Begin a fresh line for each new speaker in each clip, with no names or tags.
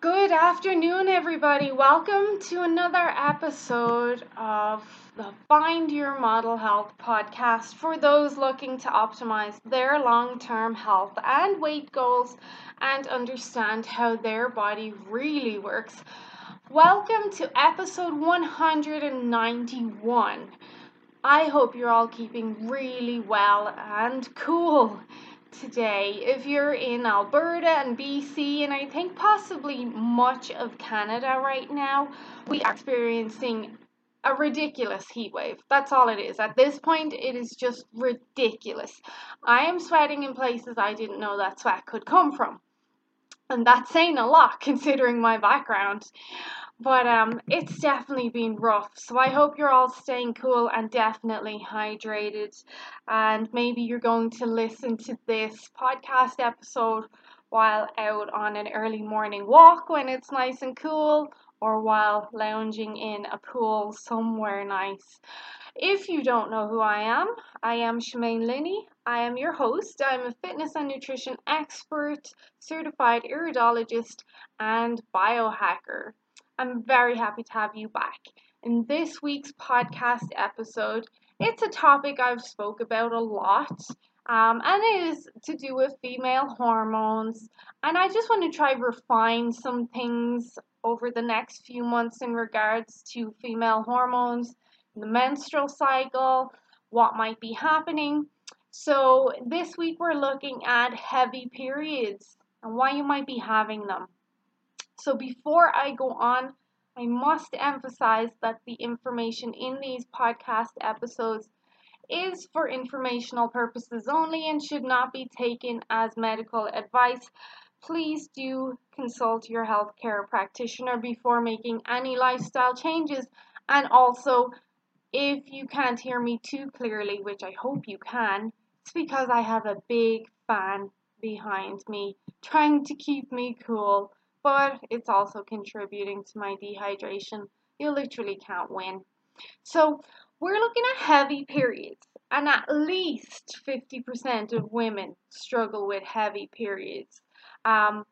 Good afternoon, everybody. Welcome to another episode of the Find Your Model Health podcast for those looking to optimize their long term health and weight goals and understand how their body really works. Welcome to episode 191. I hope you're all keeping really well and cool today. If you're in Alberta and BC, and I think possibly much of Canada right now, we are experiencing a ridiculous heat wave. That's all it is. At this point, it is just ridiculous. I am sweating in places I didn't know that sweat could come from. And that's saying a lot considering my background. But um, it's definitely been rough. So I hope you're all staying cool and definitely hydrated. And maybe you're going to listen to this podcast episode while out on an early morning walk when it's nice and cool, or while lounging in a pool somewhere nice. If you don't know who I am, I am Shemaine Linney. I am your host. I'm a fitness and nutrition expert, certified iridologist, and biohacker. I'm very happy to have you back. In this week's podcast episode, it's a topic I've spoke about a lot, um, and it is to do with female hormones. And I just want to try refine some things over the next few months in regards to female hormones, the menstrual cycle, what might be happening. So this week we're looking at heavy periods and why you might be having them. So before I go on, I must emphasize that the information in these podcast episodes is for informational purposes only and should not be taken as medical advice. Please do consult your healthcare practitioner before making any lifestyle changes. And also, if you can't hear me too clearly, which I hope you can, it's because I have a big fan behind me trying to keep me cool but it's also contributing to my dehydration. You literally can't win. So, we're looking at heavy periods, and at least 50% of women struggle with heavy periods. Um,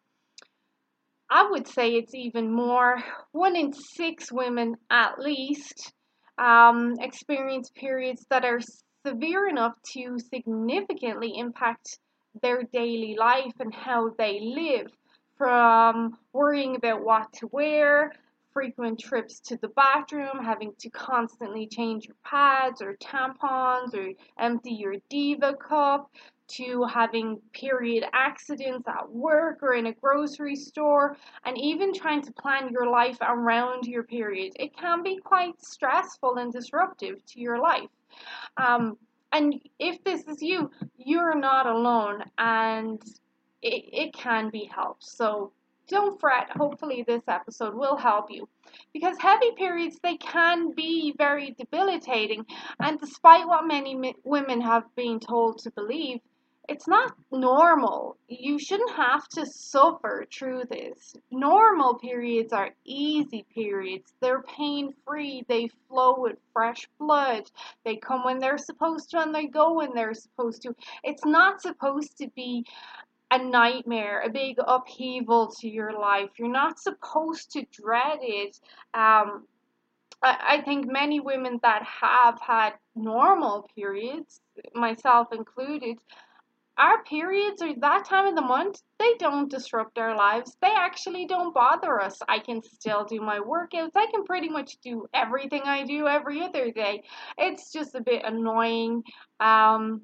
I would say it's even more. One in six women, at least, um, experience periods that are severe enough to significantly impact their daily life and how they live from worrying about what to wear, frequent trips to the bathroom, having to constantly change your pads or tampons or empty your Diva cup, to having period accidents at work or in a grocery store, and even trying to plan your life around your period. It can be quite stressful and disruptive to your life. Um, and if this is you, you're not alone. And it, it can be helped. So don't fret. Hopefully, this episode will help you. Because heavy periods, they can be very debilitating. And despite what many women have been told to believe, it's not normal. You shouldn't have to suffer through this. Normal periods are easy periods. They're pain free. They flow with fresh blood. They come when they're supposed to and they go when they're supposed to. It's not supposed to be a nightmare, a big upheaval to your life. You're not supposed to dread it. Um, I, think many women that have had normal periods, myself included, our periods or that time of the month, they don't disrupt our lives. They actually don't bother us. I can still do my workouts. I can pretty much do everything I do every other day. It's just a bit annoying um,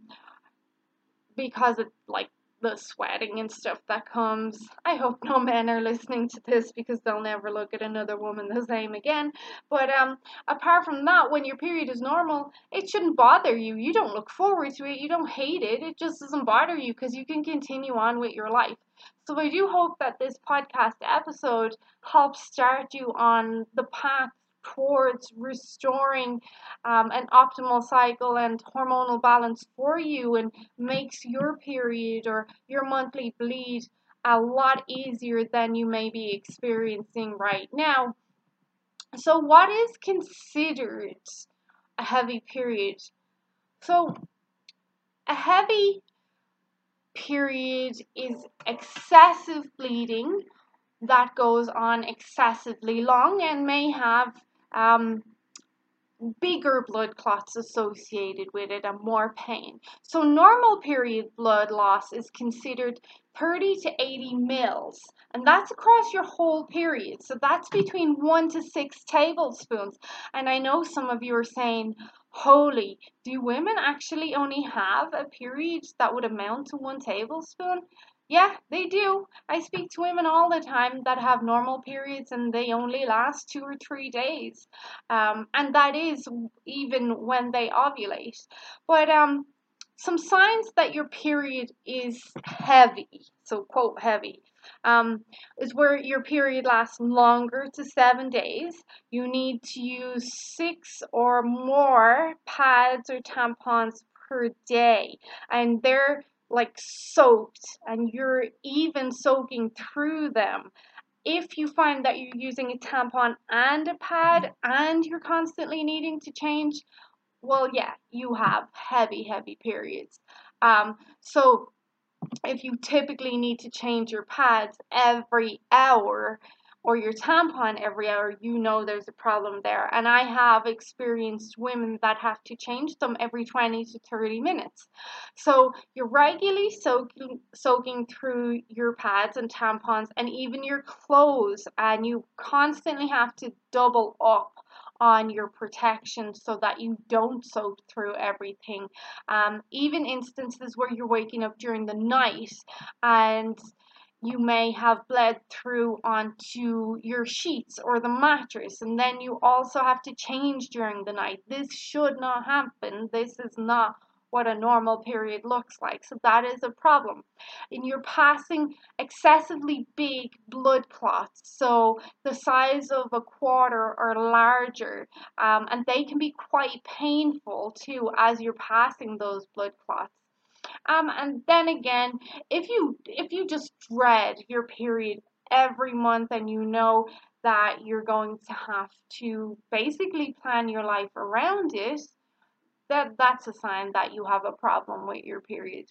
because it like the sweating and stuff that comes. I hope no men are listening to this because they'll never look at another woman the same again. But um, apart from that, when your period is normal, it shouldn't bother you. You don't look forward to it. You don't hate it. It just doesn't bother you because you can continue on with your life. So I do hope that this podcast episode helps start you on the path towards restoring um, an optimal cycle and hormonal balance for you and makes your period or your monthly bleed a lot easier than you may be experiencing right now. So, what is considered a heavy period? So, a heavy period is excessive bleeding that goes on excessively long and may have um, bigger blood clots associated with it and more pain. So, normal period blood loss is considered 30 to 80 mils, and that's across your whole period. So, that's between one to six tablespoons. And I know some of you are saying, Holy, do women actually only have a period that would amount to one tablespoon? Yeah, they do. I speak to women all the time that have normal periods and they only last two or three days. Um, and that is even when they ovulate. But um, some signs that your period is heavy, so quote heavy, um, is where your period lasts longer to seven days. You need to use six or more pads or tampons per day. And they're like soaked and you're even soaking through them. If you find that you're using a tampon and a pad and you're constantly needing to change, well, yeah, you have heavy, heavy periods. Um, so if you typically need to change your pads every hour, or your tampon every hour, you know there's a problem there. And I have experienced women that have to change them every 20 to 30 minutes. So you're regularly soaking, soaking through your pads and tampons and even your clothes, and you constantly have to double up on your protection so that you don't soak through everything. Um, even instances where you're waking up during the night and you may have bled through onto your sheets or the mattress, and then you also have to change during the night. This should not happen. This is not what a normal period looks like. So that is a problem. And you're passing excessively big blood clots, so the size of a quarter or larger, um, and they can be quite painful too as you're passing those blood clots. Um, and then again, if you if you just dread your period every month and you know that you're going to have to basically plan your life around it, that that's a sign that you have a problem with your period.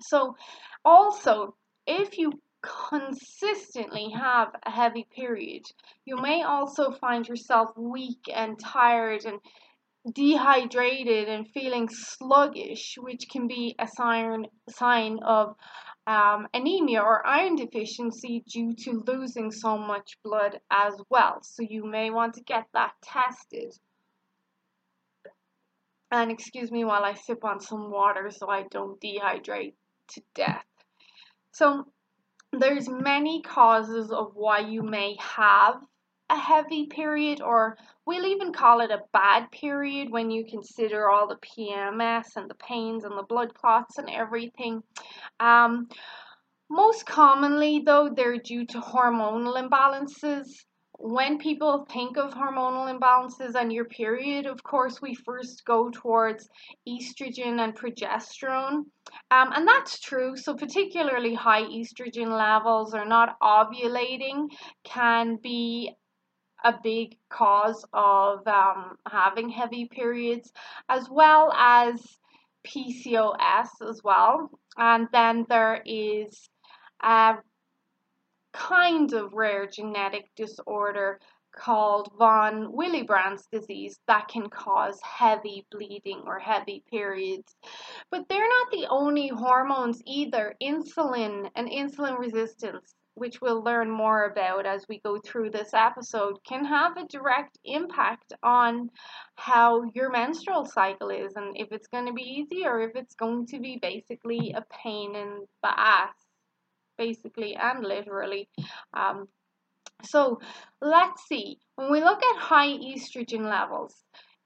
So also, if you consistently have a heavy period, you may also find yourself weak and tired and dehydrated and feeling sluggish, which can be a sign sign of um, anemia or iron deficiency due to losing so much blood as well. So you may want to get that tested. And excuse me while I sip on some water so I don't dehydrate to death. So there's many causes of why you may have a heavy period, or we'll even call it a bad period when you consider all the PMS and the pains and the blood clots and everything. Um, most commonly, though, they're due to hormonal imbalances. When people think of hormonal imbalances and your period, of course, we first go towards estrogen and progesterone. Um, and that's true. So, particularly high estrogen levels or not ovulating can be a big cause of um, having heavy periods, as well as PCOS as well. And then there is a kind of rare genetic disorder called von Willebrand's disease that can cause heavy bleeding or heavy periods. But they're not the only hormones either. Insulin and insulin resistance which we'll learn more about as we go through this episode, can have a direct impact on how your menstrual cycle is and if it's going to be easy or if it's going to be basically a pain in the ass, basically and literally. Um, so let's see. When we look at high estrogen levels,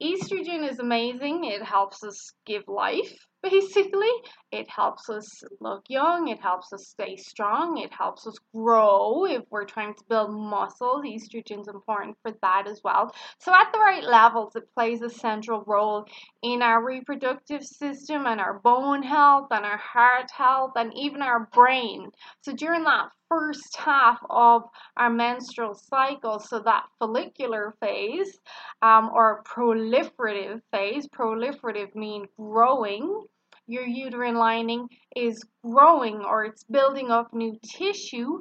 estrogen is amazing. It helps us give life basically. It helps us look young, it helps us stay strong, it helps us grow if we're trying to build muscles. Estrogen's important for that as well. So, at the right levels, it plays a central role in our reproductive system and our bone health and our heart health and even our brain. So, during that first half of our menstrual cycle, so that follicular phase um, or proliferative phase, proliferative mean growing your uterine lining is growing or it's building up new tissue,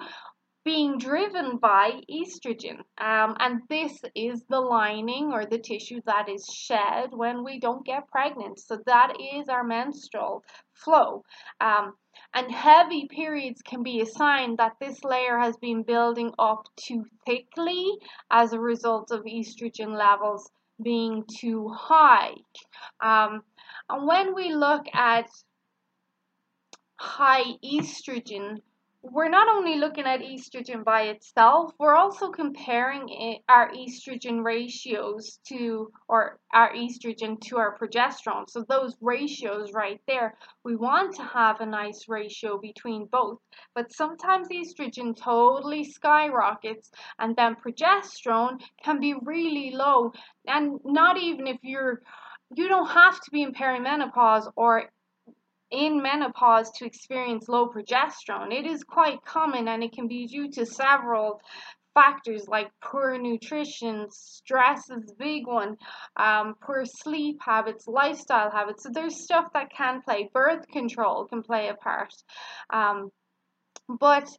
being driven by estrogen. Um, and this is the lining or the tissue that is shed when we don't get pregnant. So that is our menstrual flow. Um, and heavy periods can be a sign that this layer has been building up too thickly as a result of estrogen levels being too high. Um, and when we look at high estrogen, we're not only looking at estrogen by itself, we're also comparing it, our estrogen ratios to, or our estrogen to our progesterone. So those ratios right there, we want to have a nice ratio between both. But sometimes estrogen totally skyrockets and then progesterone can be really low. And not even if you're, you don't have to be in perimenopause or in menopause to experience low progesterone. It is quite common and it can be due to several factors like poor nutrition, stress is a big one, um, poor sleep habits, lifestyle habits. So there's stuff that can play. Birth control can play a part. Um, but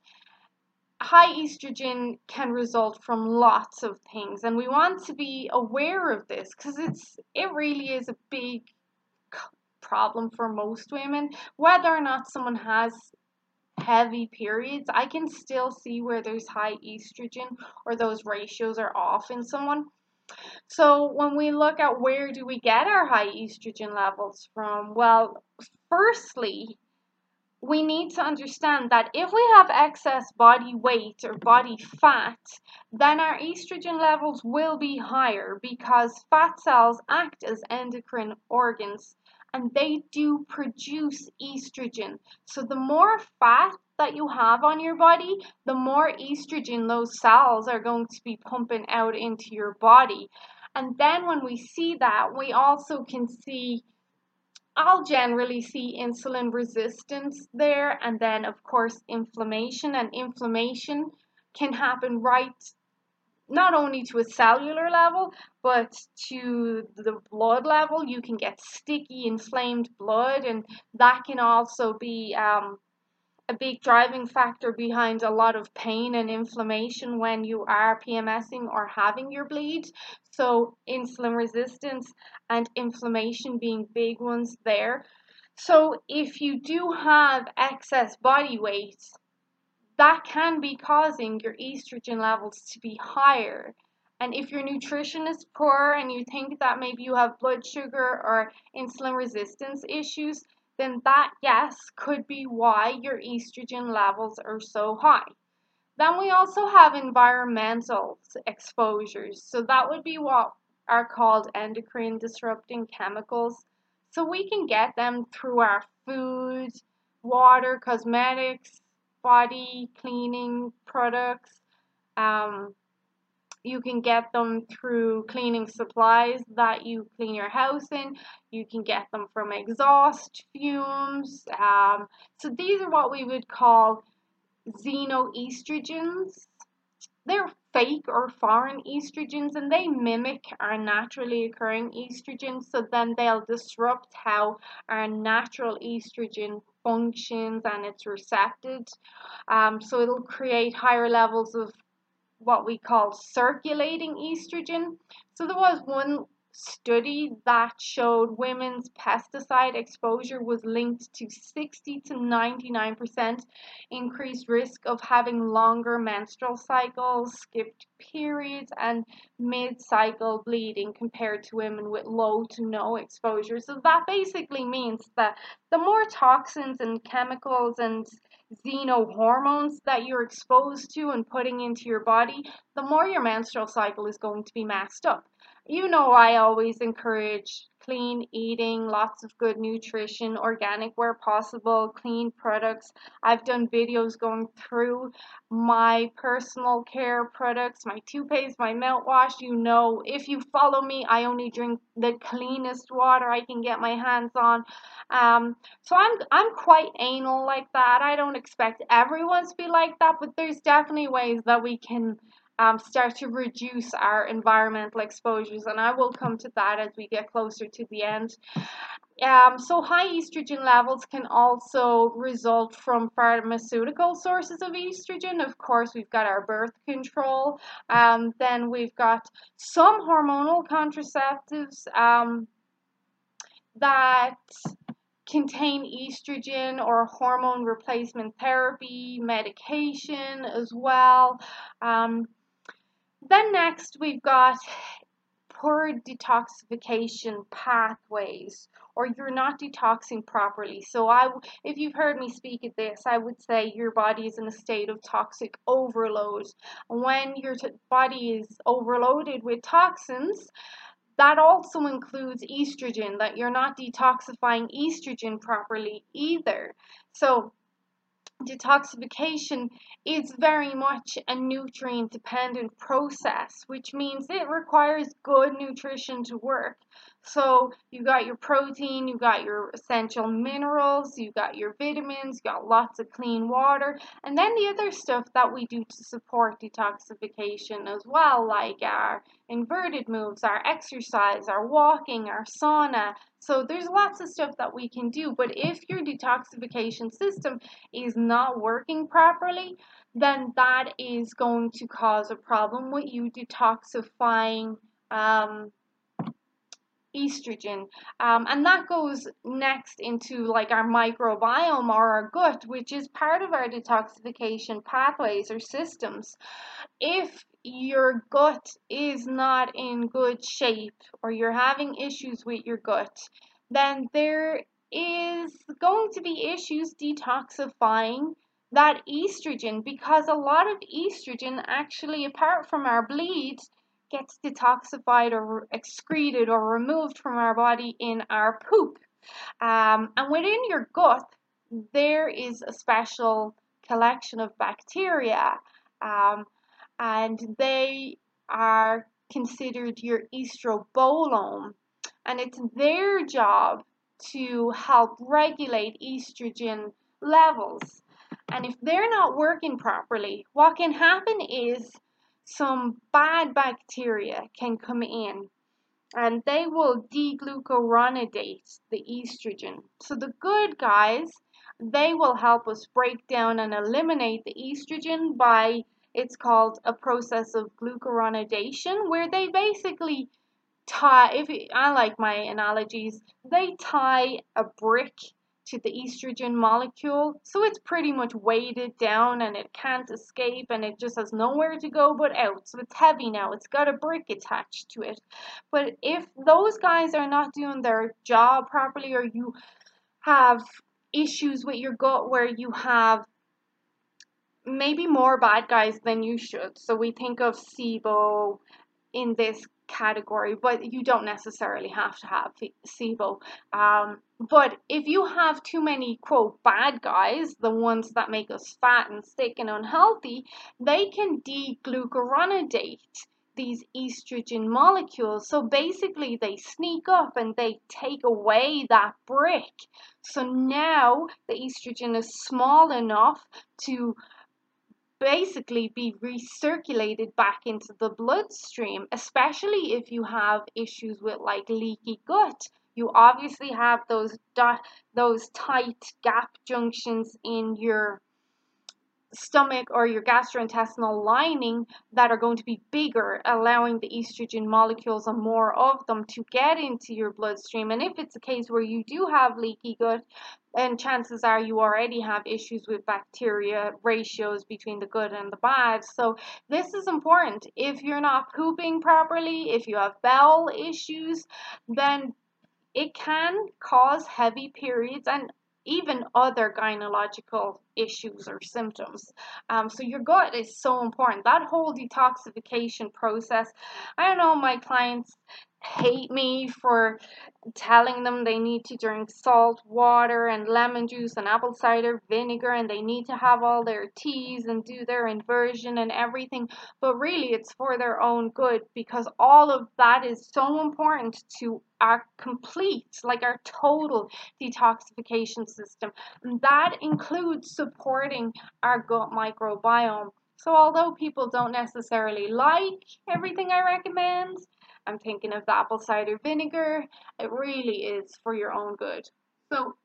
high estrogen can result from lots of things and we want to be aware of this because it's it really is a big problem for most women. Whether or not someone has heavy periods, I can still see where there's high estrogen or those ratios are off in someone. So when we look at where do we get our high estrogen levels from? Well, firstly, we need to understand that if we have excess body weight or body fat, then our estrogen levels will be higher because fat cells act as endocrine organs and they do produce estrogen. So the more fat that you have on your body, the more estrogen those cells are going to be pumping out into your body. And then when we see that, we also can see I'll generally see insulin resistance there, and then, of course, inflammation. And inflammation can happen right not only to a cellular level, but to the blood level. You can get sticky, inflamed blood, and that can also be um, a big driving factor behind a lot of pain and inflammation when you are PMSing or having your bleed. So, insulin resistance and inflammation being big ones there. So, if you do have excess body weight, that can be causing your estrogen levels to be higher. And if your nutrition is poor and you think that maybe you have blood sugar or insulin resistance issues, then that, yes, could be why your estrogen levels are so high. Then we also have environmental exposures. So that would be what are called endocrine disrupting chemicals. So we can get them through our food, water, cosmetics, body cleaning products. Um, you can get them through cleaning supplies that you clean your house in. You can get them from exhaust fumes. Um, so these are what we would call xenoestrogens. They're fake or foreign estrogens and they mimic our naturally occurring estrogens. So then they'll disrupt how our natural estrogen functions and it's recepted. Um, so it'll create higher levels of what we call circulating estrogen. So there was one study that showed women's pesticide exposure was linked to 60 to 99% increased risk of having longer menstrual cycles, skipped periods, and mid cycle bleeding compared to women with low to no exposure. So that basically means that the more toxins and chemicals and xenohormones that you're exposed to and putting into your body, the more your menstrual cycle is going to be messed up. You know, I always encourage clean eating, lots of good nutrition, organic where possible, clean products. I've done videos going through my personal care products, my toothpaste, my mouthwash. You know, if you follow me, I only drink the cleanest water I can get my hands on. Um, so I'm I'm quite anal like that. I don't expect everyone to be like that, but there's definitely ways that we can um, start to reduce our environmental exposures. And I will come to that as we get closer to the end. Um, so high estrogen levels can also result from pharmaceutical sources of estrogen. Of course, we've got our birth control. Um, then we've got some hormonal contraceptives um, that contain estrogen or hormone replacement therapy, medication as well. Um, then next we've got poor detoxification pathways or you're not detoxing properly. So I if you've heard me speak at this, I would say your body is in a state of toxic overload. When your t- body is overloaded with toxins, that also includes estrogen that you're not detoxifying estrogen properly either. So detoxification is very much a nutrient dependent process, which means it requires good nutrition to work. So you got your protein, you got your essential minerals, you got your vitamins, you got lots of clean water, and then the other stuff that we do to support detoxification as well, like our inverted moves, our exercise, our walking, our sauna. So there's lots of stuff that we can do, but if your detoxification system is not working properly, then that is going to cause a problem with you detoxifying um, estrogen. Um, and that goes next into like our microbiome or our gut, which is part of our detoxification pathways or systems. If your gut is not in good shape or you're having issues with your gut, then there is going to be issues detoxifying that estrogen because a lot of estrogen actually apart from our bleeds gets detoxified or excreted or removed from our body in our poop. Um, and within your gut, there is a special collection of bacteria, um, and they are considered your estrobolome. And it's their job to help regulate estrogen levels. And if they're not working properly, what can happen is some bad bacteria can come in and they will deglucuronidate the estrogen. So the good guys, they will help us break down and eliminate the estrogen by it's called a process of glucuronidation where they basically tie if I like my analogies, they tie a brick to the estrogen molecule. So it's pretty much weighted down and it can't escape and it just has nowhere to go but out. So it's heavy now. It's got a brick attached to it. But if those guys are not doing their job properly or you have issues with your gut where you have maybe more bad guys than you should. So we think of SIBO in this category, but you don't necessarily have to have SIBO. Um, but if you have too many, quote, bad guys, the ones that make us fat and sick and unhealthy, they can deglucuronidate these estrogen molecules. So basically, they sneak up and they take away that brick. So now the estrogen is small enough to basically be recirculated back into the bloodstream, especially if you have issues with like leaky gut. You obviously have those those tight gap junctions in your stomach or your gastrointestinal lining that are going to be bigger, allowing the estrogen molecules and more of them to get into your bloodstream. And if it's a case where you do have leaky gut, then chances are you already have issues with bacteria ratios between the good and the bad. So this is important. If you're not pooping properly, if you have bowel issues, then it can cause heavy periods and even other gynecological issues or symptoms. Um, so your gut is so important. That whole detoxification process. I don't know, my clients hate me for telling them they need to drink salt water and lemon juice and apple cider vinegar and they need to have all their teas and do their inversion and everything. But really it's for their own good because all of that is so important to our complete like our total detoxification system. And that includes supporting our gut microbiome. So, although people don't necessarily like everything I recommend, I'm thinking of the apple cider vinegar, it really is for your own good. So,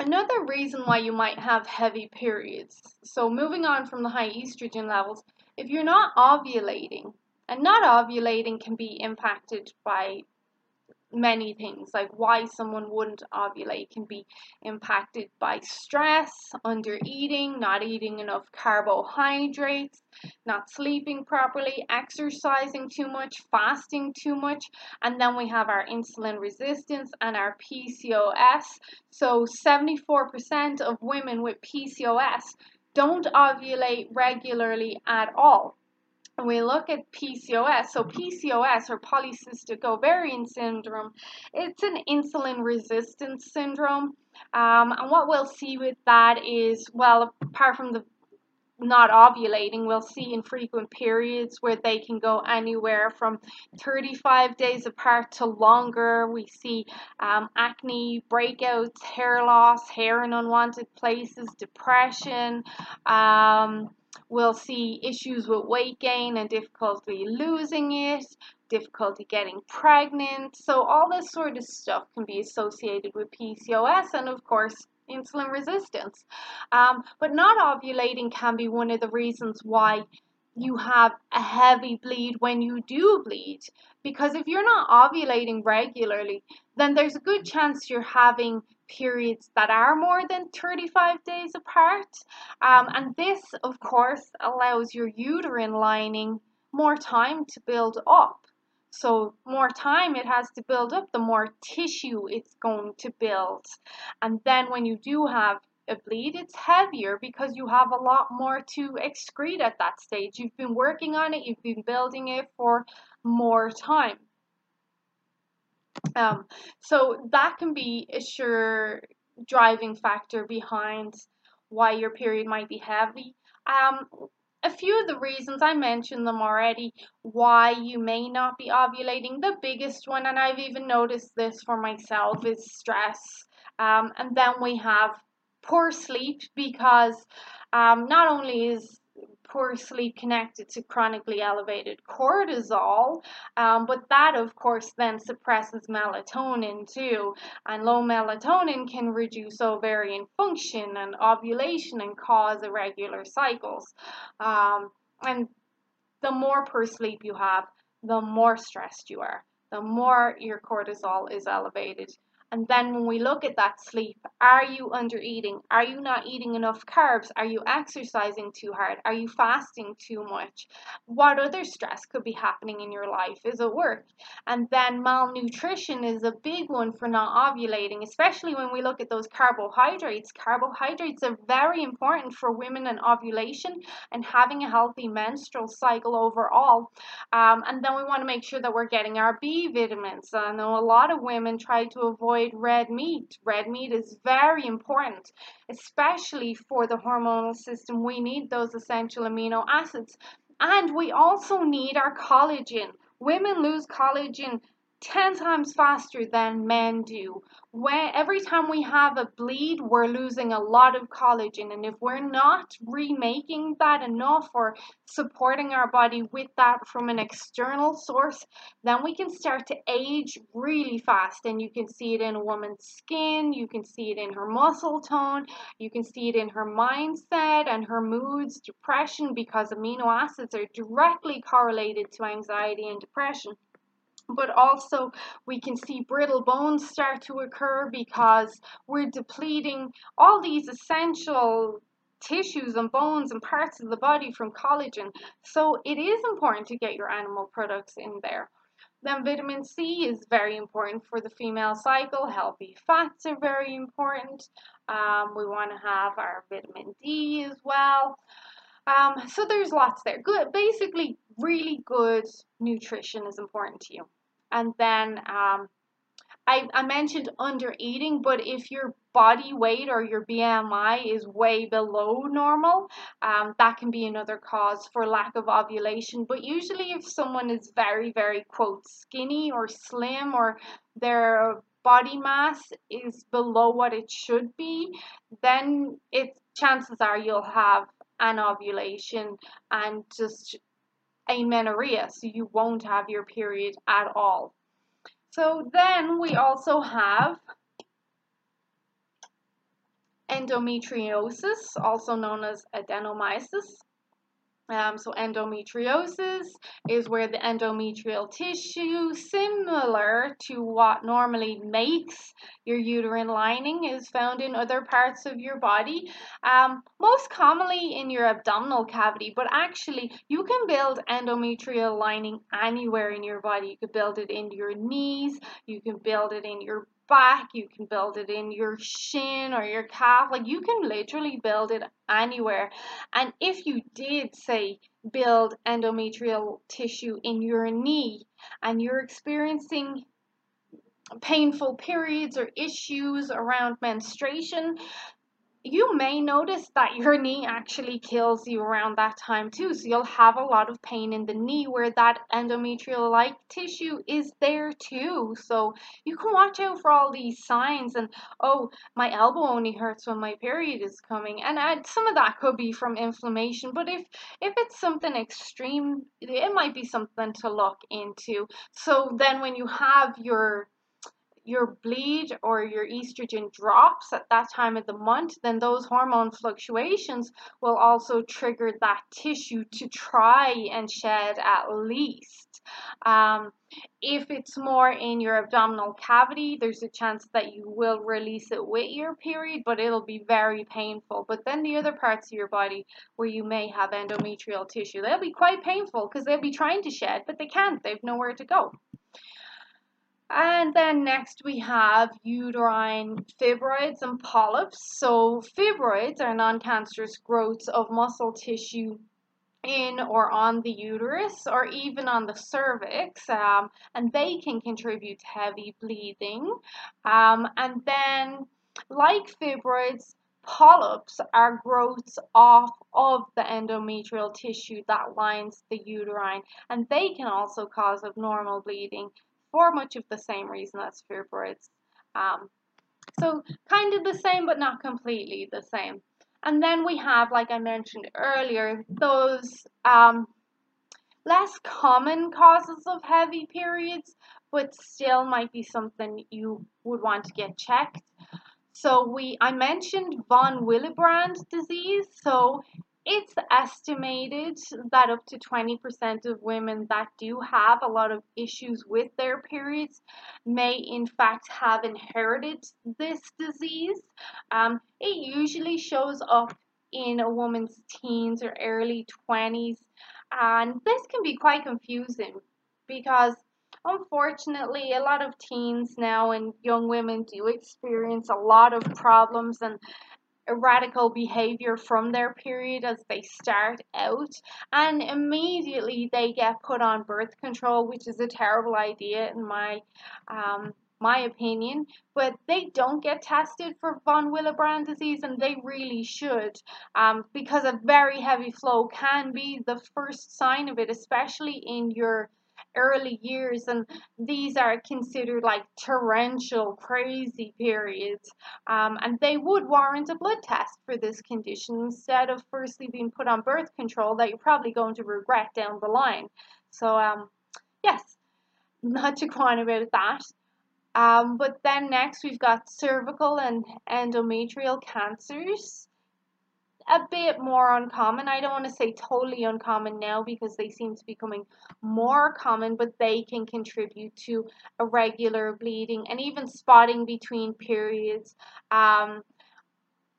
another reason why you might have heavy periods. So, moving on from the high estrogen levels, if you're not ovulating, and not ovulating can be impacted by many things like why someone wouldn't ovulate can be impacted by stress under eating not eating enough carbohydrates not sleeping properly exercising too much fasting too much and then we have our insulin resistance and our PCOS so 74% of women with PCOS don't ovulate regularly at all and we look at PCOS, so PCOS or polycystic ovarian syndrome, it's an insulin resistance syndrome. Um, and what we'll see with that is, well, apart from the not ovulating, we'll see infrequent periods where they can go anywhere from 35 days apart to longer. We see um, acne, breakouts, hair loss, hair in unwanted places, depression. Um, We'll see issues with weight gain and difficulty losing it, difficulty getting pregnant. So, all this sort of stuff can be associated with PCOS and, of course, insulin resistance. Um, but not ovulating can be one of the reasons why you have a heavy bleed when you do bleed. Because if you're not ovulating regularly, then there's a good chance you're having periods that are more than 35 days apart. Um, and this, of course, allows your uterine lining more time to build up. So, more time it has to build up, the more tissue it's going to build. And then, when you do have a bleed, it's heavier because you have a lot more to excrete at that stage. You've been working on it, you've been building it for more time. Um, so that can be a sure driving factor behind why your period might be heavy. Um, a few of the reasons I mentioned them already why you may not be ovulating. The biggest one, and I've even noticed this for myself, is stress. Um, and then we have poor sleep because um, not only is poor sleep connected to chronically elevated cortisol, um, but that, of course, then suppresses melatonin too. And low melatonin can reduce ovarian function and ovulation and cause irregular cycles. Um, and the more poor sleep you have, the more stressed you are, the more your cortisol is elevated. And then when we look at that sleep, are you under eating? Are you not eating enough carbs? Are you exercising too hard? Are you fasting too much? What other stress could be happening in your life? Is it work? And then malnutrition is a big one for not ovulating, especially when we look at those carbohydrates. Carbohydrates are very important for women and ovulation and having a healthy menstrual cycle overall. Um, and then we want to make sure that we're getting our B vitamins. I know a lot of women try to avoid avoid red meat. Red meat is very important, especially for the hormonal system. We need those essential amino acids. And we also need our collagen. Women lose collagen 10 times faster than men do. When, every time we have a bleed, we're losing a lot of collagen. And if we're not remaking that enough or supporting our body with that from an external source, then we can start to age really fast. And you can see it in a woman's skin, you can see it in her muscle tone, you can see it in her mindset and her moods, depression, because amino acids are directly correlated to anxiety and depression but also we can see brittle bones start to occur because we're depleting all these essential tissues and bones and parts of the body from collagen. So it is important to get your animal products in there. Then vitamin C is very important for the female cycle. Healthy fats are very important. Um, we want to have our vitamin D as well. Um, so there's lots there. Good, basically, really good nutrition is important to you. And then um, I, I mentioned under eating, but if your body weight or your BMI is way below normal, um, that can be another cause for lack of ovulation. But usually, if someone is very, very quote skinny or slim or their body mass is below what it should be, then it chances are you'll have anovulation and just amenorrhea, so you won't have your period at all. So then we also have endometriosis, also known as adenomyosis. Um, so endometriosis is where the endometrial tissue, similar to what normally makes your uterine lining, is found in other parts of your body. Um, most commonly in your abdominal cavity, but actually you can build endometrial lining anywhere in your body. You could build it in your knees, you can build it in your back, you can build it in your shin or your calf. Like you can literally build it anywhere. And if you did, say, build endometrial tissue in your knee and you're experiencing painful periods or issues around menstruation, you may notice that your knee actually kills you around that time too. So you'll have a lot of pain in the knee where that endometrial like tissue is there too. So you can watch out for all these signs and oh, my elbow only hurts when my period is coming. And I, some of that could be from inflammation, but if if it's something extreme, it might be something to look into. So then when you have your your bleed or your estrogen drops at that time of the month, then those hormone fluctuations will also trigger that tissue to try and shed at least. Um, if it's more in your abdominal cavity, there's a chance that you will release it with your period, but it'll be very painful. But then the other parts of your body where you may have endometrial tissue, they'll be quite painful because they'll be trying to shed, but they can't. They've nowhere to go. And then next we have uterine fibroids and polyps. So fibroids are non-cancerous growths of muscle tissue in or on the uterus or even on the cervix, um, and they can contribute to heavy bleeding. Um, and then, like fibroids, polyps are growths off of the endometrial tissue that lines the uterine, and they can also cause abnormal bleeding for much of the same reason as fibroids. Um, so kind of the same, but not completely the same. And then we have, like I mentioned earlier, those um, less common causes of heavy periods, but still might be something you would want to get checked. So we, I mentioned von Willebrand disease. So it's estimated that up to 20% of women that do have a lot of issues with their periods may, in fact, have inherited this disease. Um, it usually shows up in a woman's teens or early 20s, and this can be quite confusing because unfortunately a lot of teens now and young women do experience a lot of problems and radical behavior from their period as they start out and immediately they get put on birth control which is a terrible idea in my um, my opinion but they don't get tested for von Willebrand disease and they really should um, because a very heavy flow can be the first sign of it especially in your early years and these are considered like torrential crazy periods um, and they would warrant a blood test for this condition. Instead of firstly being put on birth control that you're probably going to regret down the line. So um, yes not to go on about that. Um, but then next we've got cervical and endometrial cancers a bit more uncommon. I don't want to say totally uncommon now because they seem to be becoming more common, but they can contribute to irregular bleeding and even spotting between periods. Um,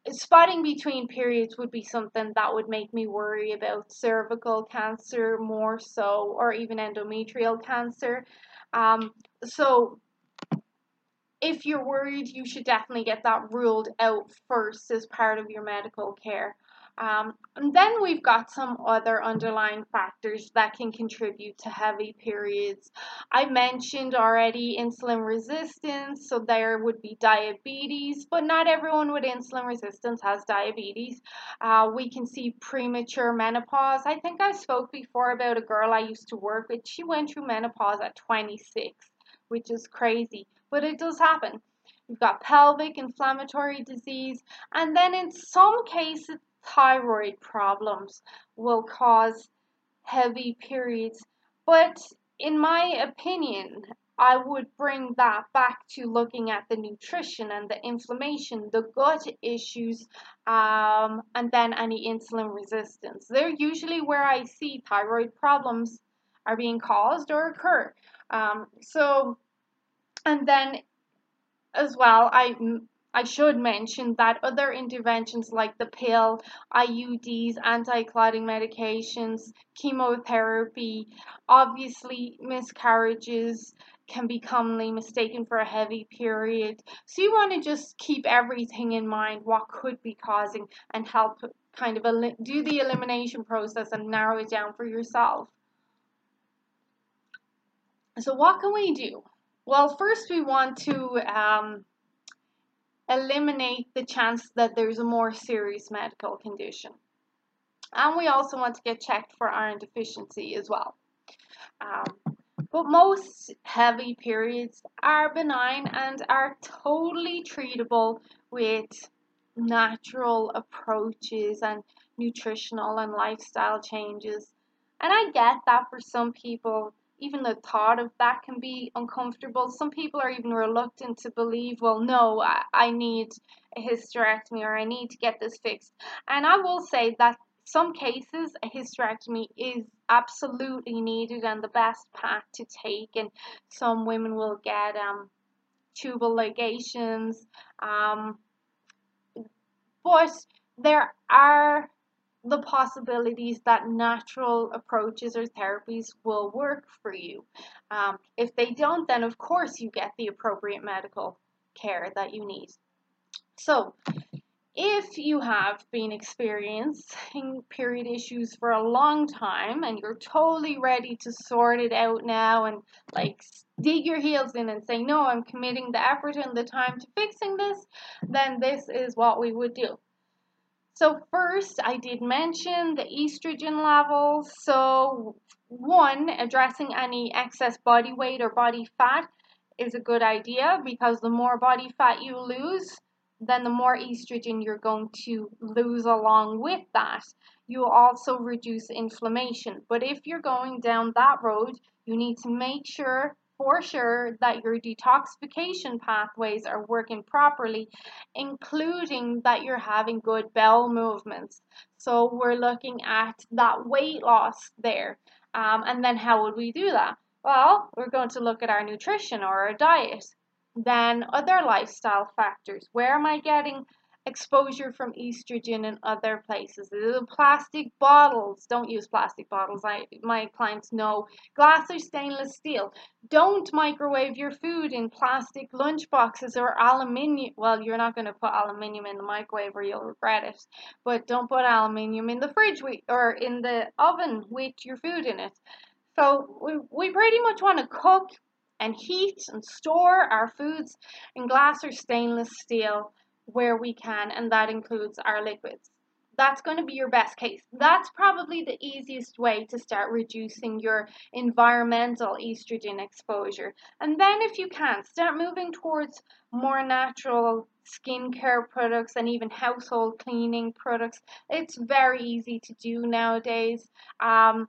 spotting between periods would be something that would make me worry about cervical cancer more so, or even endometrial cancer. Um, so if you're worried, you should definitely get that ruled out first as part of your medical care. Um, and then we've got some other underlying factors that can contribute to heavy periods. I mentioned already insulin resistance, so there would be diabetes, but not everyone with insulin resistance has diabetes. Uh, we can see premature menopause. I think I spoke before about a girl I used to work with. She went through menopause at 26, which is crazy but it does happen. You've got pelvic inflammatory disease, and then in some cases, thyroid problems will cause heavy periods. But in my opinion, I would bring that back to looking at the nutrition and the inflammation, the gut issues, um, and then any insulin resistance. They're usually where I see thyroid problems are being caused or occur. Um, so, and then as well, I I should mention that other interventions like the pill, IUDs, anti clotting medications, chemotherapy, obviously miscarriages can be commonly mistaken for a heavy period. So you want to just keep everything in mind what could be causing and help kind of do the elimination process and narrow it down for yourself. So what can we do? Well, first we want to um, eliminate the chance that there's a more serious medical condition. And we also want to get checked for iron deficiency as well. Um, but most heavy periods are benign and are totally treatable with natural approaches and nutritional and lifestyle changes. And I get that for some people, even the thought of that can be uncomfortable. Some people are even reluctant to believe, well, no, I, I need a hysterectomy or I need to get this fixed. And I will say that some cases a hysterectomy is absolutely needed and the best path to take and some women will get um, tubal ligations um, but there are the possibilities that natural approaches or therapies will work for you. Um, if they don't, then of course you get the appropriate medical care that you need. So, if you have been experiencing period issues for a long time and you're totally ready to sort it out now and like dig your heels in and say, No, I'm committing the effort and the time to fixing this, then this is what we would do. So first, I did mention the estrogen levels. So one, addressing any excess body weight or body fat is a good idea because the more body fat you lose, then the more estrogen you're going to lose along with that. You also reduce inflammation. But if you're going down that road, you need to make sure for sure that your detoxification pathways are working properly, including that you're having good bowel movements. So we're looking at that weight loss there. Um, and then how would we do that? Well, we're going to look at our nutrition or our diet. Then other lifestyle factors. Where am I getting exposure from estrogen and other places. The plastic bottles, don't use plastic bottles. I my clients know glass or stainless steel. Don't microwave your food in plastic lunch boxes or aluminium. Well, you're not going to put aluminium in the microwave or you'll regret it. But don't put aluminium in the fridge or in the oven with your food in it. So we, we pretty much want to cook and heat and store our foods in glass or stainless steel where we can, and that includes our liquids. That's going to be your best case. That's probably the easiest way to start reducing your environmental estrogen exposure. And then, if you can, start moving towards more natural skincare products and even household cleaning products. It's very easy to do nowadays. Um,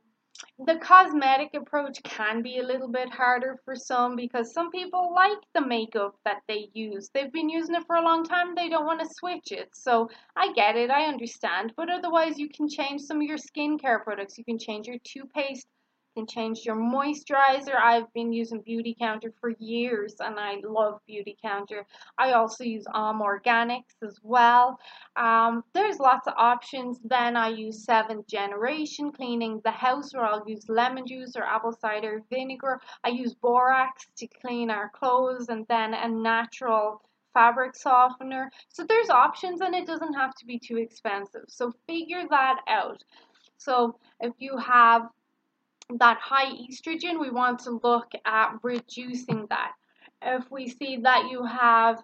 the cosmetic approach can be a little bit harder for some because some people like the makeup that they use. They've been using it for a long time, they don't want to switch it. So I get it, I understand. But otherwise, you can change some of your skincare products. You can change your toothpaste can change your moisturizer. I've been using Beautycounter for years and I love Beautycounter. I also use Alm Organics as well. Um, there's lots of options. Then I use 7th Generation cleaning the house where I'll use lemon juice or apple cider vinegar. I use borax to clean our clothes and then a natural fabric softener. So there's options and it doesn't have to be too expensive. So figure that out. So if you have that high estrogen, we want to look at reducing that. If we see that you have,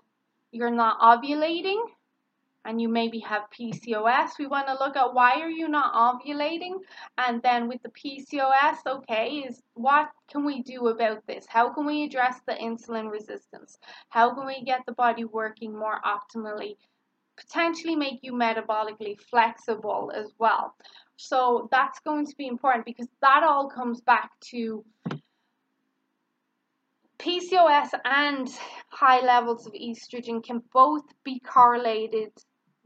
you're not ovulating, and you maybe have PCOS, we want to look at why are you not ovulating? And then with the PCOS, okay, is what can we do about this? How can we address the insulin resistance? How can we get the body working more optimally potentially make you metabolically flexible as well. So that's going to be important because that all comes back to PCOS and high levels of estrogen can both be correlated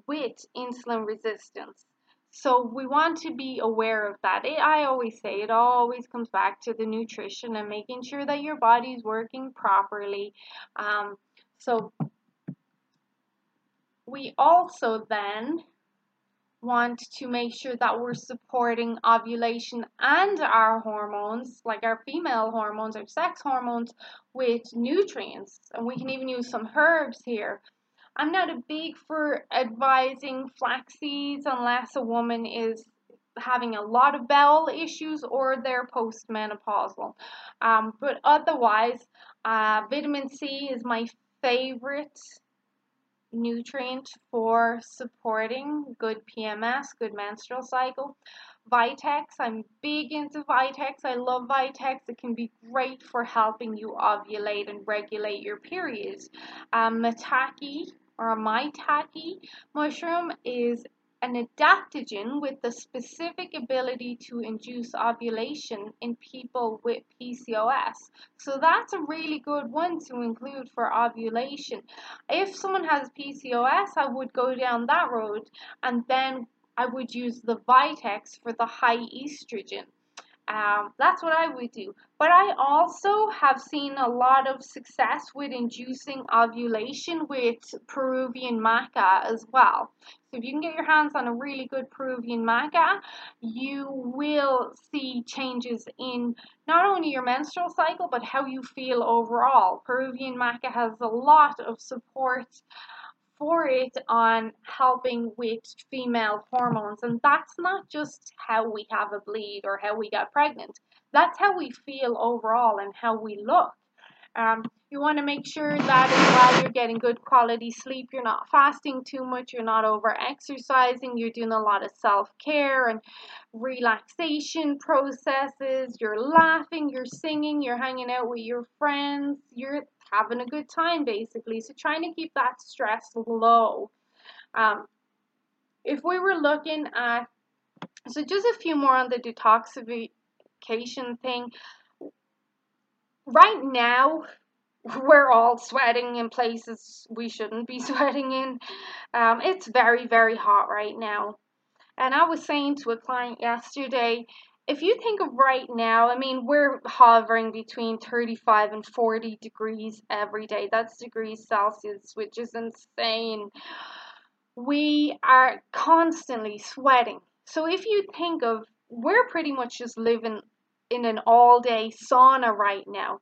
with insulin resistance. So we want to be aware of that. It, I always say it always comes back to the nutrition and making sure that your body's working properly. Um, so we also then want to make sure that we're supporting ovulation and our hormones, like our female hormones, our sex hormones, with nutrients. And we can even use some herbs here. I'm not a big for advising flax seeds unless a woman is having a lot of bowel issues or they're postmenopausal. Um, but otherwise, uh, vitamin C is my favorite nutrient for supporting good PMS, good menstrual cycle. Vitex, I'm big into Vitex. I love Vitex. It can be great for helping you ovulate and regulate your periods. Um, Maitake or a maitake mushroom is an adaptogen with the specific ability to induce ovulation in people with PCOS. So that's a really good one to include for ovulation. If someone has PCOS, I would go down that road and then I would use the Vitex for the high estrogen. Um, that's what I would do. But I also have seen a lot of success with inducing ovulation with Peruvian maca as well. So if you can get your hands on a really good Peruvian maca, you will see changes in not only your menstrual cycle, but how you feel overall. Peruvian maca has a lot of support for it on helping with female hormones. And that's not just how we have a bleed or how we get pregnant. That's how we feel overall and how we look. Um, you want to make sure that as well you're getting good quality sleep, you're not fasting too much, you're not over exercising, you're doing a lot of self care and relaxation processes, you're laughing, you're singing, you're hanging out with your friends, you're having a good time basically. So trying to keep that stress low. Um, if we were looking at, so just a few more on the detoxification thing. Right now, we're all sweating in places we shouldn't be sweating in. Um, it's very, very hot right now. And I was saying to a client yesterday, if you think of right now, I mean, we're hovering between 35 and 40 degrees every day. That's degrees Celsius, which is insane. We are constantly sweating. So if you think of, we're pretty much just living in an all day sauna right now.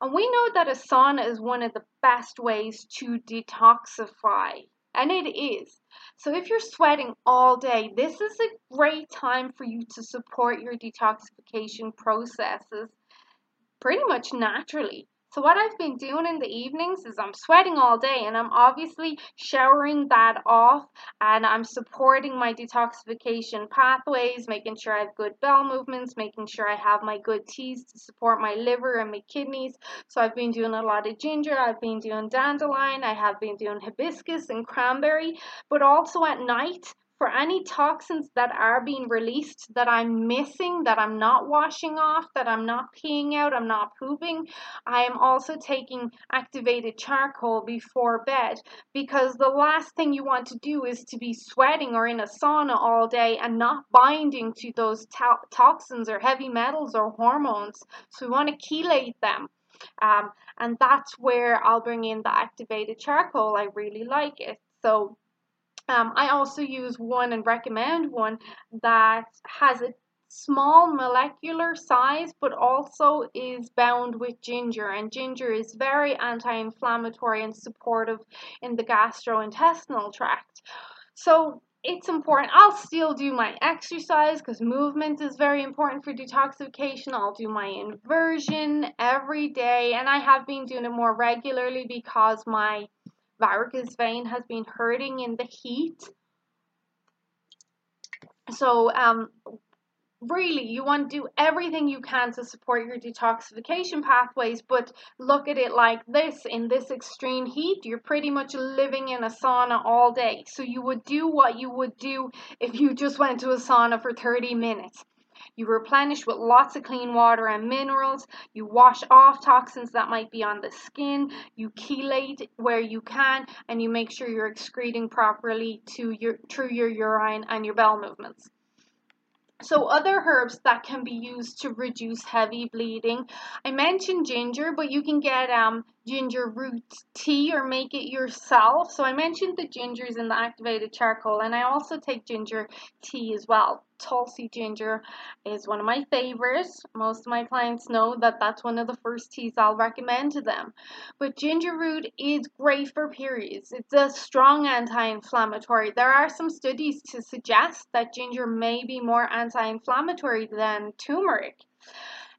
And we know that a sauna is one of the best ways to detoxify. And it is. So if you're sweating all day, this is a great time for you to support your detoxification processes pretty much naturally. So what I've been doing in the evenings is I'm sweating all day and I'm obviously showering that off and I'm supporting my detoxification pathways, making sure I have good bowel movements, making sure I have my good teas to support my liver and my kidneys. So I've been doing a lot of ginger, I've been doing dandelion, I have been doing hibiscus and cranberry, but also at night for any toxins that are being released that I'm missing, that I'm not washing off, that I'm not peeing out, I'm not pooping, I am also taking activated charcoal before bed because the last thing you want to do is to be sweating or in a sauna all day and not binding to those to- toxins or heavy metals or hormones. So we want to chelate them. Um, and that's where I'll bring in the activated charcoal. I really like it. So um, I also use one and recommend one that has a small molecular size but also is bound with ginger. And ginger is very anti-inflammatory and supportive in the gastrointestinal tract. So it's important. I'll still do my exercise because movement is very important for detoxification. I'll do my inversion every day and i have been doing it more regularly because my varicose vein has been hurting in the heat. So um, really you want to do everything you can to support your detoxification pathways but look at it like this. In this extreme heat you're pretty much living in a sauna all day. So you would do what you would do if you just went to a sauna for 30 minutes you replenish with lots of clean water and minerals. You wash off toxins that might be on the skin. You chelate where you can, and you make sure you're excreting properly to your through your urine and your bowel movements. So other herbs that can be used to reduce heavy bleeding. I mentioned ginger, but you can get um, ginger root tea or make it yourself. So I mentioned the gingers and the activated charcoal and I also take ginger tea as well. Tulsi ginger is one of my favorites. Most of my clients know that that's one of the first teas I'll recommend to them. But ginger root is great for periods. It's a strong anti-inflammatory. There are some studies to suggest that ginger may be more anti-inflammatory than turmeric.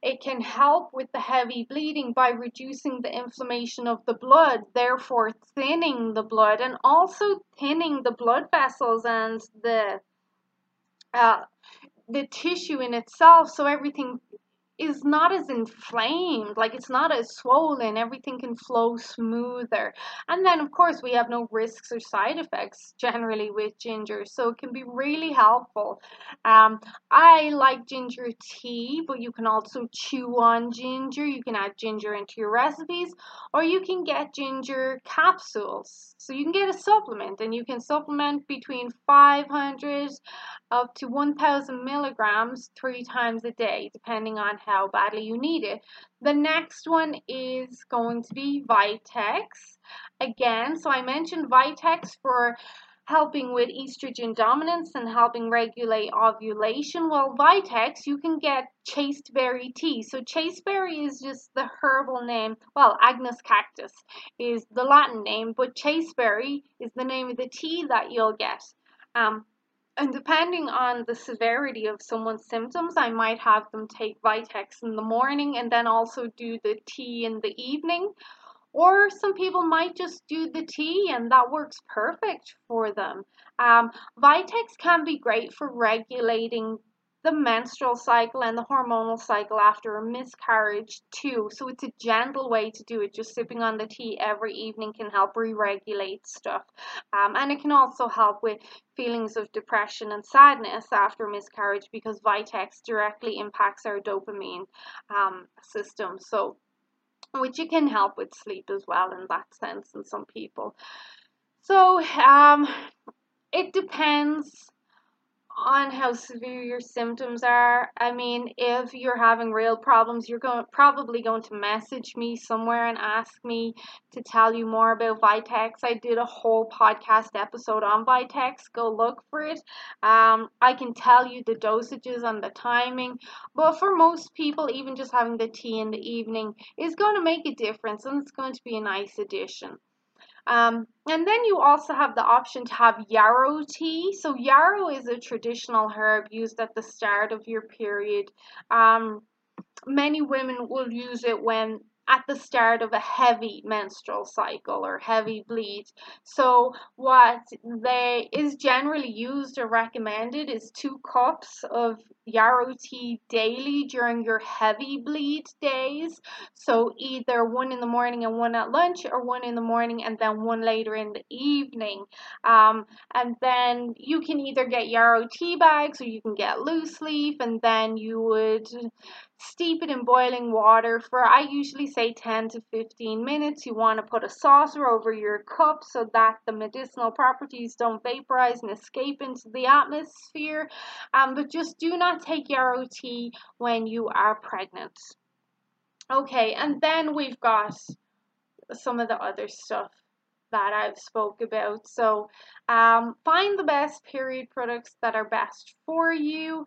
It can help with the heavy bleeding by reducing the inflammation of the blood, therefore thinning the blood and also thinning the blood vessels and the uh, the tissue in itself. So everything is not as inflamed, like it's not as swollen, everything can flow smoother. And then, of course, we have no risks or side effects generally with ginger, so it can be really helpful. Um, I like ginger tea, but you can also chew on ginger. You can add ginger into your recipes, or you can get ginger capsules. So you can get a supplement, and you can supplement between 500 up to 1000 milligrams three times a day, depending on how badly you need it. The next one is going to be Vitex. Again, so I mentioned Vitex for helping with estrogen dominance and helping regulate ovulation. Well, Vitex, you can get chasteberry tea. So chasteberry is just the herbal name. Well, Agnus castus is the Latin name, but chasteberry is the name of the tea that you'll get. Um, and depending on the severity of someone's symptoms, I might have them take Vitex in the morning and then also do the tea in the evening. Or some people might just do the tea and that works perfect for them. Um, Vitex can be great for regulating the menstrual cycle and the hormonal cycle after a miscarriage too. So it's a gentle way to do it. Just sipping on the tea every evening can help re-regulate stuff. Um, and it can also help with feelings of depression and sadness after miscarriage because Vitex directly impacts our dopamine um, system. So which it can help with sleep as well in that sense in some people. So um, it depends on how severe your symptoms are. I mean, if you're having real problems, you're going probably going to message me somewhere and ask me to tell you more about Vitex. I did a whole podcast episode on Vitex. Go look for it. Um, I can tell you the dosages and the timing, but for most people, even just having the tea in the evening is going to make a difference, and it's going to be a nice addition. Um, and then you also have the option to have yarrow tea. So yarrow is a traditional herb used at the start of your period. Um, many women will use it when at the start of a heavy menstrual cycle or heavy bleed. So what they is generally used or recommended is two cups of yarrow tea daily during your heavy bleed days. So either one in the morning and one at lunch, or one in the morning and then one later in the evening. Um, and then you can either get yarrow tea bags or you can get loose leaf, and then you would steep it in boiling water for I usually say 10 to 15 minutes. You want to put a saucer over your cup so that the medicinal properties don't vaporize and escape into the atmosphere. Um, but just do not take yarrow tea when you are pregnant. Okay, and then we've got some of the other stuff that I've spoke about. So um, find the best period products that are best for you.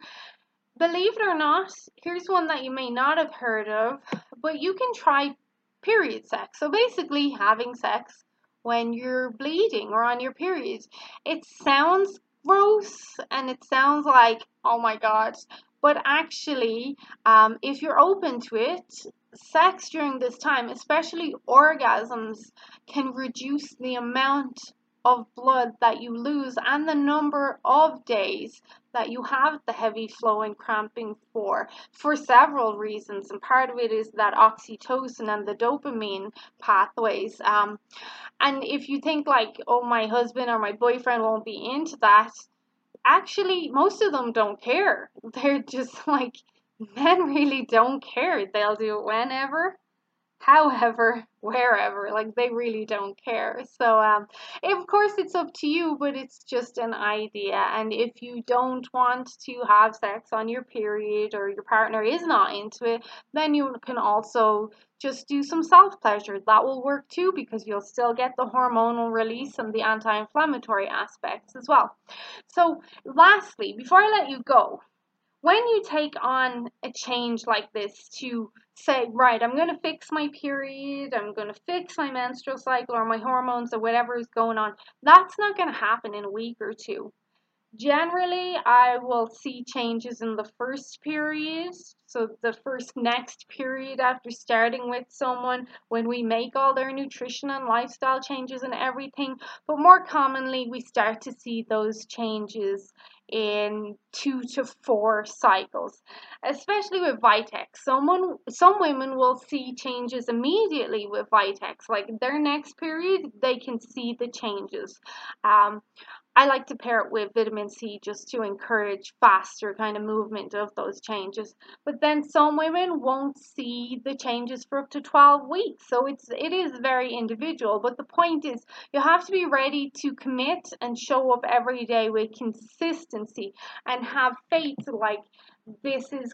Believe it or not, here's one that you may not have heard of, but you can try period sex. So basically, having sex when you're bleeding or on your periods. It sounds gross and it sounds like, oh my god, but actually, um, if you're open to it, sex during this time, especially orgasms, can reduce the amount of blood that you lose and the number of days that you have the heavy flow and cramping for for several reasons. And part of it is that oxytocin and the dopamine pathways. Um, and if you think like oh my husband or my boyfriend won't be into that actually most of them don't care. They're just like men really don't care. They'll do it whenever however, wherever. Like they really don't care. So, um, of course, it's up to you, but it's just an idea. And if you don't want to have sex on your period or your partner is not into it, then you can also just do some self pleasure. That will work too because you'll still get the hormonal release and the anti inflammatory aspects as well. So, lastly, before I let you go, when you take on a change like this to say, right, I'm going to fix my period, I'm going to fix my menstrual cycle or my hormones or whatever is going on, that's not going to happen in a week or two. Generally, I will see changes in the first period, so the first next period after starting with someone when we make all their nutrition and lifestyle changes and everything. But more commonly, we start to see those changes in two to four cycles, especially with Vitex. Someone, some women will see changes immediately with Vitex, like their next period, they can see the changes. Um, I like to pair it with vitamin C just to encourage faster kind of movement of those changes. But then some women won't see the changes for up to 12 weeks. So it's it is very individual, but the point is you have to be ready to commit and show up every day with consistency and have faith like this is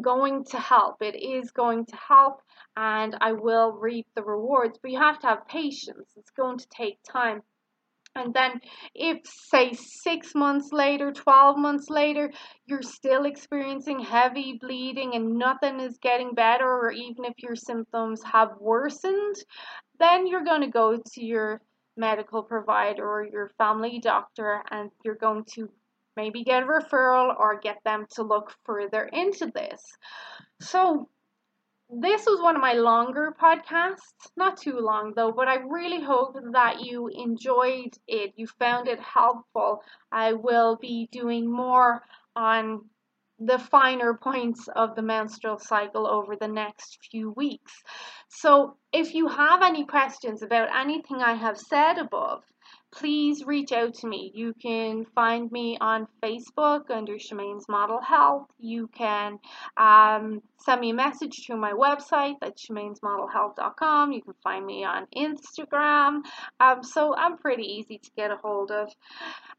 going to help. It is going to help and I will reap the rewards, but you have to have patience. It's going to take time. And then, if say six months later, 12 months later, you're still experiencing heavy bleeding and nothing is getting better, or even if your symptoms have worsened, then you're going to go to your medical provider or your family doctor and you're going to maybe get a referral or get them to look further into this. So, this was one of my longer podcasts, not too long though, but I really hope that you enjoyed it. You found it helpful. I will be doing more on the finer points of the menstrual cycle over the next few weeks. So, if you have any questions about anything I have said above, please reach out to me. You can find me on Facebook under Shemaine's Model Health. You can um, send me a message through my website at shemainesmodelhealth.com. You can find me on Instagram. Um, so I'm pretty easy to get a hold of.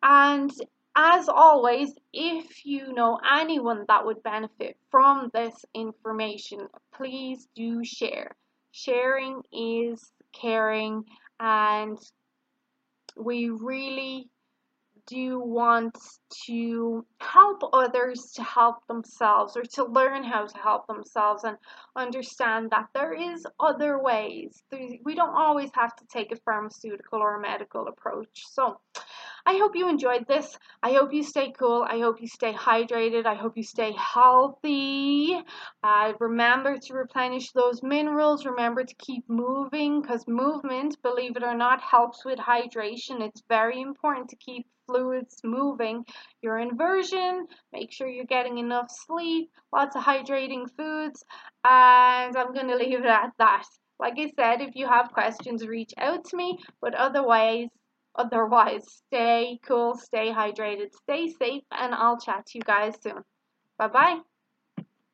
And as always, if you know anyone that would benefit from this information, please do share. Sharing is caring and we really do want to help others to help themselves or to learn how to help themselves and understand that there is other ways. We don't always have to take a pharmaceutical or a medical approach. So I hope you enjoyed this. I hope you stay cool. I hope you stay hydrated. I hope you stay healthy. Uh, remember to replenish those minerals. Remember to keep moving because movement, believe it or not, helps with hydration. It's very important to keep fluids moving. Your inversion, make sure you're getting enough sleep, lots of hydrating foods, and I'm going to leave it at that. Like I said, if you have questions, reach out to me, but otherwise, Otherwise, stay cool, stay hydrated, stay safe, and I'll chat to you guys soon. Bye bye.